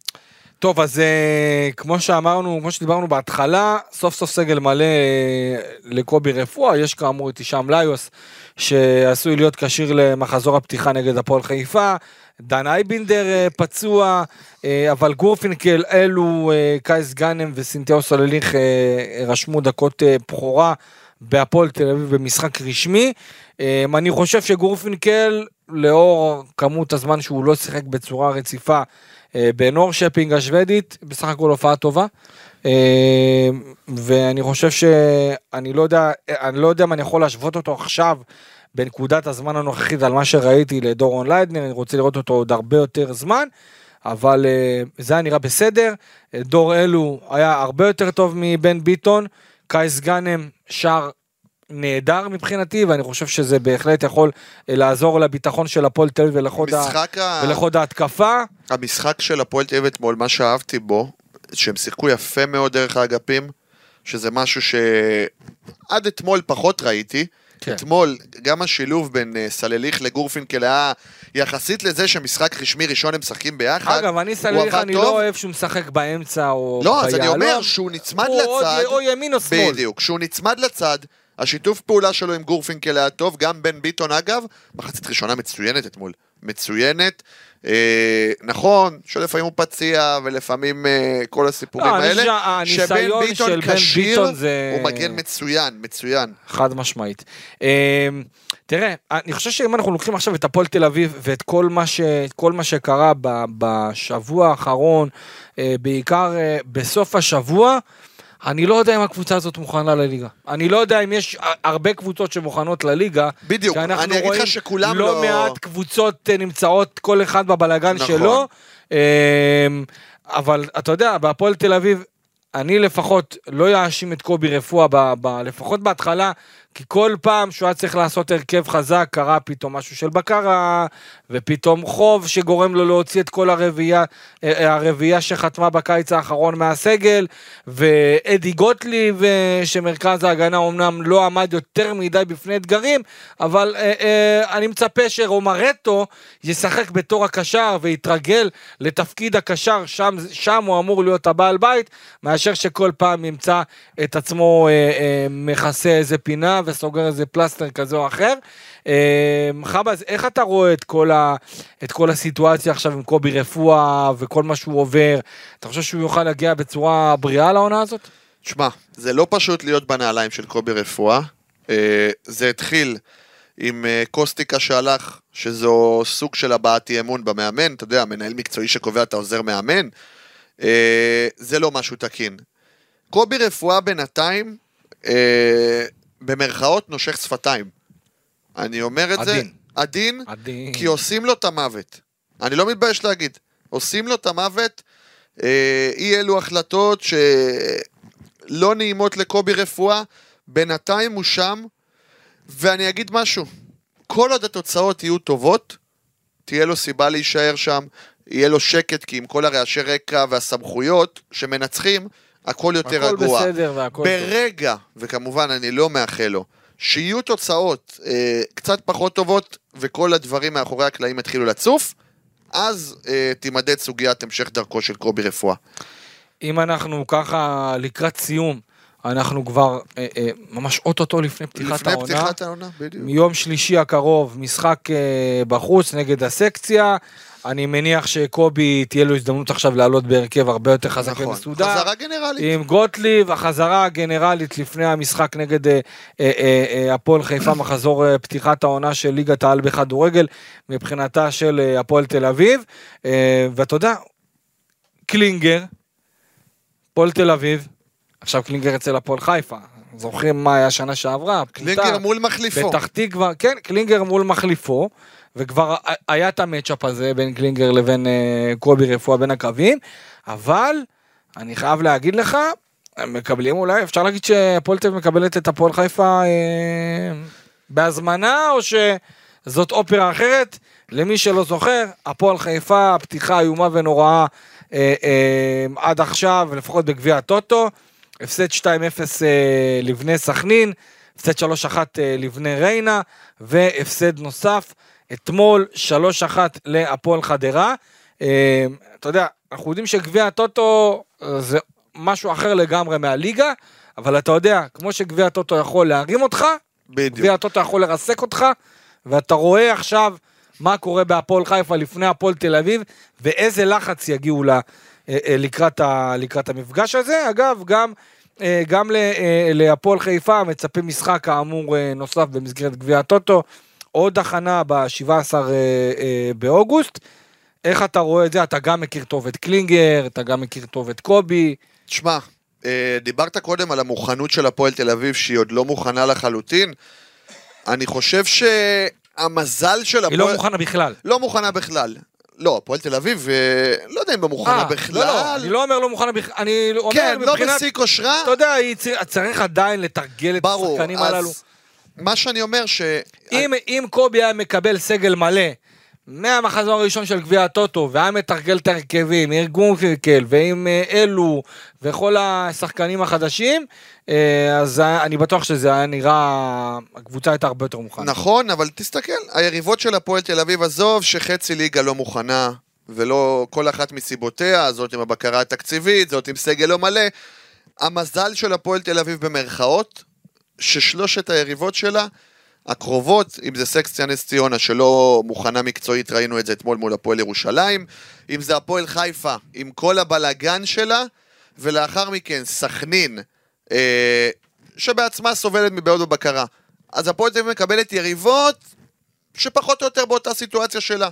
טוב, אז אה, כמו שאמרנו, כמו שדיברנו בהתחלה, סוף סוף סגל מלא אה, לקובי רפואה, יש כאמור את הישאם ליוס, שעשוי להיות כשיר למחזור הפתיחה נגד הפועל חיפה, דן אייבינדר אה, פצוע, אבל גורפינקל, אלו, קייס גאנם וסינתאו סולליך רשמו דקות בכורה בהפועל תל אביב במשחק רשמי. אני חושב שגורפינקל, לאור כמות הזמן שהוא לא שיחק בצורה רציפה, אה, בנור שפינג השוודית, בסך הכל הופעה טובה. אה, ואני חושב שאני לא יודע, אני לא יודע אם אני יכול להשוות אותו עכשיו בנקודת הזמן הנוכחית על מה שראיתי לדורון ליידנר, אני רוצה לראות אותו עוד הרבה יותר זמן, אבל אה, זה היה נראה בסדר. דור אלו היה הרבה יותר טוב מבן ביטון, קייס גאנם שר נהדר מבחינתי, ואני חושב שזה בהחלט יכול אה, לעזור לביטחון של הפועל תל אביב ולחוד ההתקפה. המשחק של הפועל תל אביב אתמול, מה שאהבתי בו, שהם שיחקו יפה מאוד דרך האגפים, שזה משהו שעד אתמול פחות ראיתי. כן. אתמול, גם השילוב בין אה, סלליך לגורפינקל היה יחסית לזה שמשחק רשמי ראשון הם משחקים ביחד. אגב, אני עבד אני טוב. לא אוהב שהוא משחק באמצע או לא, אז אני ביהלום. אומר שהוא נצמד הוא לצד. או ימין או שמאל. בדיוק, כשהוא נצמד לצד, השיתוף פעולה שלו עם גורפינקל היה טוב, גם בן ביטון אגב, מחצית ראשונה מצוינת אתמול, מצוינת. אה, נכון, שלפעמים הוא פציע ולפעמים אה, כל הסיפורים לא, האלה, חושב שהניסיון של בן ביטון זה- הוא מגן מצוין, מצוין. חד משמעית. אה, תראה, אני חושב שאם אנחנו לוקחים עכשיו את הפועל תל אביב ואת כל מה, ש, כל מה שקרה ב, בשבוע האחרון, אה, בעיקר אה, בסוף השבוע, אני לא יודע אם הקבוצה הזאת מוכנה לליגה. אני לא יודע אם יש הרבה קבוצות שמוכנות לליגה. בדיוק, אני אגיד לך רואים שכולם לא... לא- מעט קבוצות אה, נמצאות כל אחד בבלגן נכון. שלו. אה, אבל אתה יודע, בהפועל תל אביב, אני לפחות לא אאשים את קובי רפואה, ב, ב, לפחות בהתחלה, כי כל פעם שהוא היה צריך לעשות הרכב חזק, קרה פתאום משהו של בקרה, ופתאום חוב שגורם לו להוציא את כל הרביעייה, אה, הרביעייה שחתמה בקיץ האחרון מהסגל, ואדי גוטליב, אה, שמרכז ההגנה אמנם לא עמד יותר מדי בפני אתגרים, אבל אה, אה, אני מצפה שרומרטו ישחק בתור הקשר ויתרגל לתפקיד הקשר, שם, שם הוא אמור להיות הבעל בית, מאשר שכל פעם ימצא את עצמו אה, אה, מכסה איזה פינה וסוגר איזה פלסטר כזה או אחר. אה, חבאז, איך אתה רואה את כל, ה, את כל הסיטואציה עכשיו עם קובי רפואה וכל מה שהוא עובר? אתה חושב שהוא יוכל להגיע בצורה בריאה לעונה הזאת? תשמע, זה לא פשוט להיות בנעליים של קובי רפואה. אה, זה התחיל עם אה, קוסטיקה שהלך, שזו סוג של הבעת אי אמון במאמן, אתה יודע, מנהל מקצועי שקובע את העוזר מאמן. אה, זה לא משהו תקין. קובי רפואה בינתיים, במרכאות, נושך שפתיים. אני אומר את זה, עדין. עדין, עדין. כי עושים לו את המוות. אני לא מתבייש להגיד. עושים לו את המוות, אה, אי אלו החלטות שלא נעימות לקובי רפואה, בינתיים הוא שם, ואני אגיד משהו, כל עוד התוצאות יהיו טובות, תהיה לו סיבה להישאר שם, יהיה לו שקט, כי עם כל הרעשי רקע והסמכויות שמנצחים, הכל יותר הכל רגוע. בסדר והכל טוב. ברגע, וכמובן אני לא מאחל לו, שיהיו תוצאות אה, קצת פחות טובות וכל הדברים מאחורי הקלעים יתחילו לצוף, אז אה, תימדד סוגיית המשך דרכו של קובי רפואה. אם אנחנו ככה לקראת סיום, אנחנו כבר אה, אה, ממש אוטוטו לפני פתיחת לפני העונה. פתיחת העונה, בדיוק. מיום שלישי הקרוב, משחק אה, בחוץ נגד הסקציה. אני מניח שקובי תהיה לו הזדמנות עכשיו לעלות בהרכב הרבה יותר חזק נכון, ומסודר. חזרה גנרלית. עם גוטליב, החזרה הגנרלית לפני המשחק נגד אה, אה, אה, אה, הפועל חיפה, מחזור אה, פתיחת העונה של ליגת העל בכדורגל, מבחינתה של אה, הפועל תל אביב. אה, ואתה יודע, קלינגר, הפועל תל אביב, עכשיו קלינגר אצל הפועל חיפה. זוכרים מה היה שנה שעברה? קלינגר. מול מחליפו. פתח תקווה, כן, קלינגר מול מחליפו, וכבר היה את ה matchup הזה בין קלינגר לבין אה, קובי רפואה בין הקווים, אבל אני חייב להגיד לך, הם מקבלים אולי, אפשר להגיד שהפועל תל מקבלת את הפועל חיפה אה, בהזמנה, או שזאת אופרה אחרת? למי שלא זוכר, הפועל חיפה, פתיחה איומה ונוראה אה, אה, עד עכשיו, לפחות בגביע הטוטו. הפסד 2-0 אה, לבני סכנין, הפסד 3-1 אה, לבני ריינה, והפסד נוסף אתמול 3-1 להפועל חדרה. אה, אתה יודע, אנחנו יודעים שגביע הטוטו זה משהו אחר לגמרי מהליגה, אבל אתה יודע, כמו שגביע הטוטו יכול להרים אותך, בדיוק. גביע הטוטו יכול לרסק אותך, ואתה רואה עכשיו מה קורה בהפועל חיפה לפני הפועל תל אביב, ואיזה לחץ יגיעו לה, לקראת, ה, לקראת המפגש הזה. אגב, גם, אה, גם אה, להפועל חיפה מצפה משחק כאמור אה, נוסף במסגרת גביע הטוטו, עוד הכנה ב-17 באוגוסט. איך אתה רואה את זה? אתה גם מכיר טוב את קלינגר, אתה גם מכיר טוב את קובי. תשמע, אה, דיברת קודם על המוכנות של הפועל תל אביב שהיא עוד לא מוכנה לחלוטין. אני חושב שהמזל של היא לא הפועל... מוכנה בכלל. לא מוכנה בכלל. לא, הפועל תל אביב, אה, לא יודע אם לא מוכנה אה, בכלל. לא, לא, אני לא אומר לא מוכנה בכלל, אני אומר כן, לא מבחינת... בשיא כושרה. אתה יודע, צריך עדיין לתרגל את ברור. השחקנים אז הללו. מה שאני אומר ש... אם, אם קובי היה מקבל סגל מלא מהמחזור הראשון של גביע הטוטו והיה מתרגל את ההרכבים, ארגון קרקל ועם אה, אלו וכל השחקנים החדשים, אה, אז אני בטוח שזה היה נראה, הקבוצה הייתה הרבה יותר מוכנה. נכון, אבל תסתכל, היריבות של הפועל תל אביב, עזוב שחצי ליגה לא מוכנה, ולא כל אחת מסיבותיה, זאת עם הבקרה התקציבית, זאת עם סגל לא מלא. המזל של הפועל תל אביב במרכאות, ששלושת היריבות שלה, הקרובות, אם זה סקציה נס ציונה שלא מוכנה מקצועית, ראינו את זה אתמול מול הפועל ירושלים, אם זה הפועל חיפה, עם כל הבלגן שלה, ולאחר מכן סכנין, אה, שבעצמה סובלת מבעיות בבקרה. אז הפועל תל אביב מקבלת יריבות שפחות או יותר באותה סיטואציה שלה.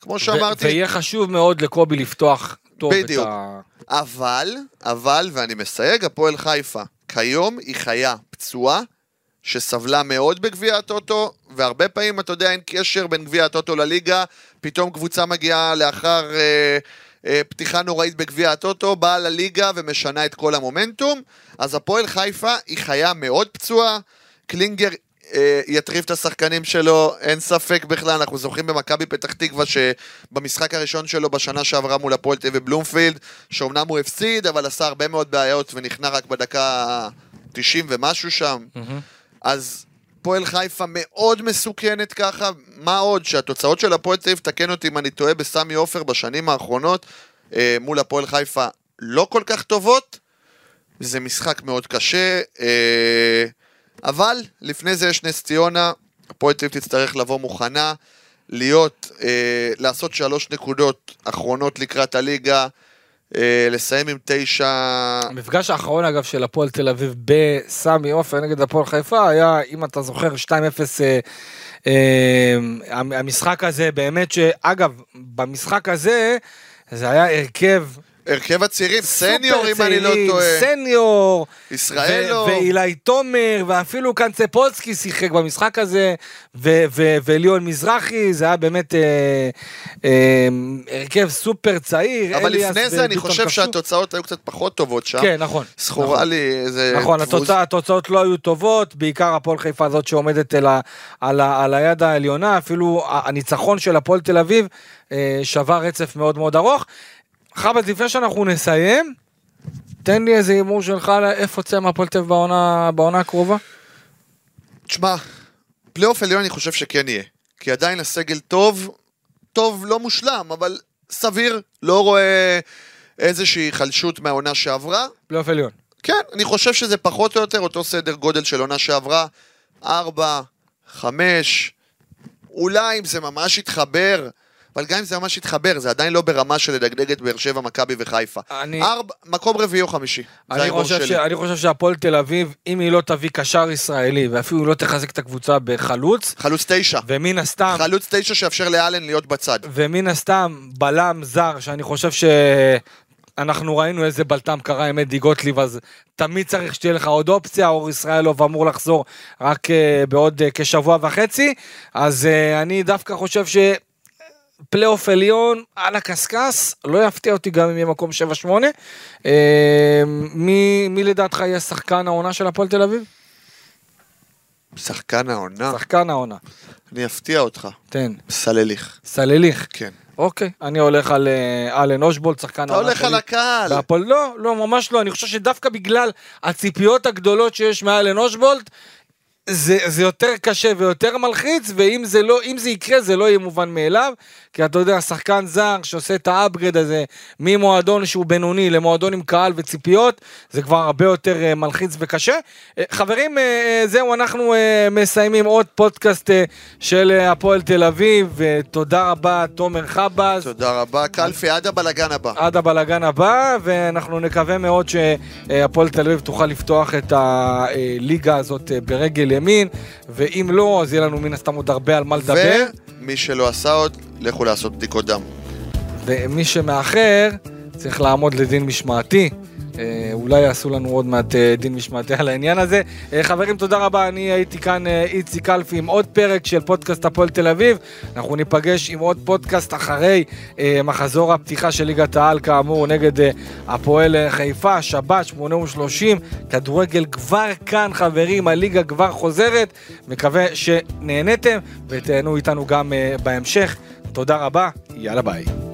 כמו שאמרתי, ויהיה חשוב מאוד לקובי לפתוח טוב בדיוק. את ה... אבל, אבל, ואני מסייג, הפועל חיפה, כיום היא חיה פצועה, שסבלה מאוד בגביע הטוטו, והרבה פעמים, אתה יודע, אין קשר בין גביע הטוטו לליגה, פתאום קבוצה מגיעה לאחר אה, אה, פתיחה נוראית בגביע הטוטו, באה לליגה ומשנה את כל המומנטום, אז הפועל חיפה היא חיה מאוד פצועה, קלינגר אה, יטריף את השחקנים שלו, אין ספק בכלל, אנחנו זוכרים במכבי פתח תקווה שבמשחק הראשון שלו בשנה שעברה מול הפועל אביב בלומפילד, שאומנם הוא הפסיד, אבל עשה הרבה מאוד בעיות ונכנע רק בדקה 90 ומשהו שם. אז פועל חיפה מאוד מסוכנת ככה, מה עוד? שהתוצאות של הפועל תל אביב, תקן אותי אם אני טועה, בסמי עופר בשנים האחרונות, אה, מול הפועל חיפה לא כל כך טובות. זה משחק מאוד קשה, אה, אבל לפני זה יש נס ציונה, הפועל תל אביב תצטרך לבוא מוכנה, להיות, אה, לעשות שלוש נקודות אחרונות לקראת הליגה, לסיים עם תשע... המפגש האחרון אגב של הפועל תל אביב בסמי עופר נגד הפועל חיפה היה, אם אתה זוכר, 2-0, אה, אה, המשחק הזה באמת שאגב, במשחק הזה זה היה הרכב הרכב הצעירים, סניור אם אני לא טועה. סניור, ישראלו. ואילי תומר, ואפילו קנצפולסקי שיחק במשחק הזה, וליאון מזרחי, זה היה באמת אה, אה, הרכב סופר צעיר. אבל לפני זה אני חושב כבשו. שהתוצאות היו קצת פחות טובות שם. כן, נכון. זכורה נכון. לי איזה... נכון, תבוז- התוצאה, התוצאות לא היו טובות, בעיקר הפועל חיפה הזאת שעומדת על, ה, על, ה, על היד העליונה, אפילו הניצחון של הפועל תל אביב אה, שבר רצף מאוד מאוד ארוך. חבז, לפני שאנחנו נסיים, תן לי איזה הימור שלך על איפה תצא מהפועל תל אביב בעונה, בעונה הקרובה. תשמע, פלייאוף עליון אני חושב שכן יהיה. כי עדיין הסגל טוב, טוב לא מושלם, אבל סביר, לא רואה איזושהי היחלשות מהעונה שעברה. פלייאוף עליון. כן, אני חושב שזה פחות או יותר אותו סדר גודל של עונה שעברה. ארבע, חמש, אולי אם זה ממש יתחבר, אבל גם אם זה ממש יתחבר, זה עדיין לא ברמה של לדגדג את באר שבע, מכבי וחיפה. אני- ארבע, מקום רביעי או חמישי. אני חושב, ש... אני חושב שהפועל תל אביב, אם היא לא תביא קשר ישראלי, ואפילו לא תחזק את הקבוצה בחלוץ, חלוץ תשע. ומן הסתם, חלוץ תשע שיאפשר לאלן להיות בצד. ומן הסתם בלם זר שאני חושב שאנחנו ראינו איזה בלטם קרה עם אדי גוטליב אז תמיד צריך שתהיה לך עוד אופציה אור ישראלוב אמור לחזור רק אה, בעוד אה, כשבוע וחצי אז אה, אני דווקא חושב ש... פלייאוף עליון על הקשקש, לא יפתיע אותי גם אם יהיה מקום 7-8. אה, מי, מי לדעתך יהיה שחקן העונה של הפועל תל אביב? שחקן העונה, שחקן העונה. אני אפתיע אותך. תן. סלליך. סלליך. כן. אוקיי, אני הולך על אה, אלן אושבולט, שחקן אתה העונה הולך על הקהל. והפועל, לא, לא, ממש לא, אני חושב שדווקא בגלל הציפיות הגדולות שיש מאלן אושבולט, זה, זה יותר קשה ויותר מלחיץ, ואם זה לא, זה יקרה זה לא יהיה מובן מאליו, כי אתה יודע, שחקן זר שעושה את האפגרד הזה ממועדון שהוא בינוני למועדון עם קהל וציפיות, זה כבר הרבה יותר אה, מלחיץ וקשה. אה, חברים, אה, זהו, אנחנו מסיימים עוד פודקאסט של הפועל תל אביב, ותודה רבה, תומר חבז. תודה רבה. קלפי, עד הבלגן הבא. עד הבלגן הבא, ואנחנו נקווה מאוד שהפועל תל אביב תוכל לפתוח את הליגה הזאת ברגל ימין, ואם לא, אז יהיה לנו מן הסתם עוד הרבה על מה לדבר. ומי שלא עשה עוד, לכו לעשות בדיקות דם. ומי שמאחר, צריך לעמוד לדין משמעתי. אה, אולי יעשו לנו עוד מעט אה, דין משמעתי על העניין הזה. אה, חברים, תודה רבה, אני הייתי כאן איציק קלפי עם עוד פרק של פודקאסט הפועל תל אביב. אנחנו ניפגש עם עוד פודקאסט אחרי מחזור הפתיחה של ליגת העל, כאמור, נגד הפועל חיפה, שבת, 830. כדורגל כבר כאן, חברים, הליגה כבר חוזרת. מקווה שנהניתם ותהנו איתנו גם בהמשך. תודה רבה, יאללה ביי.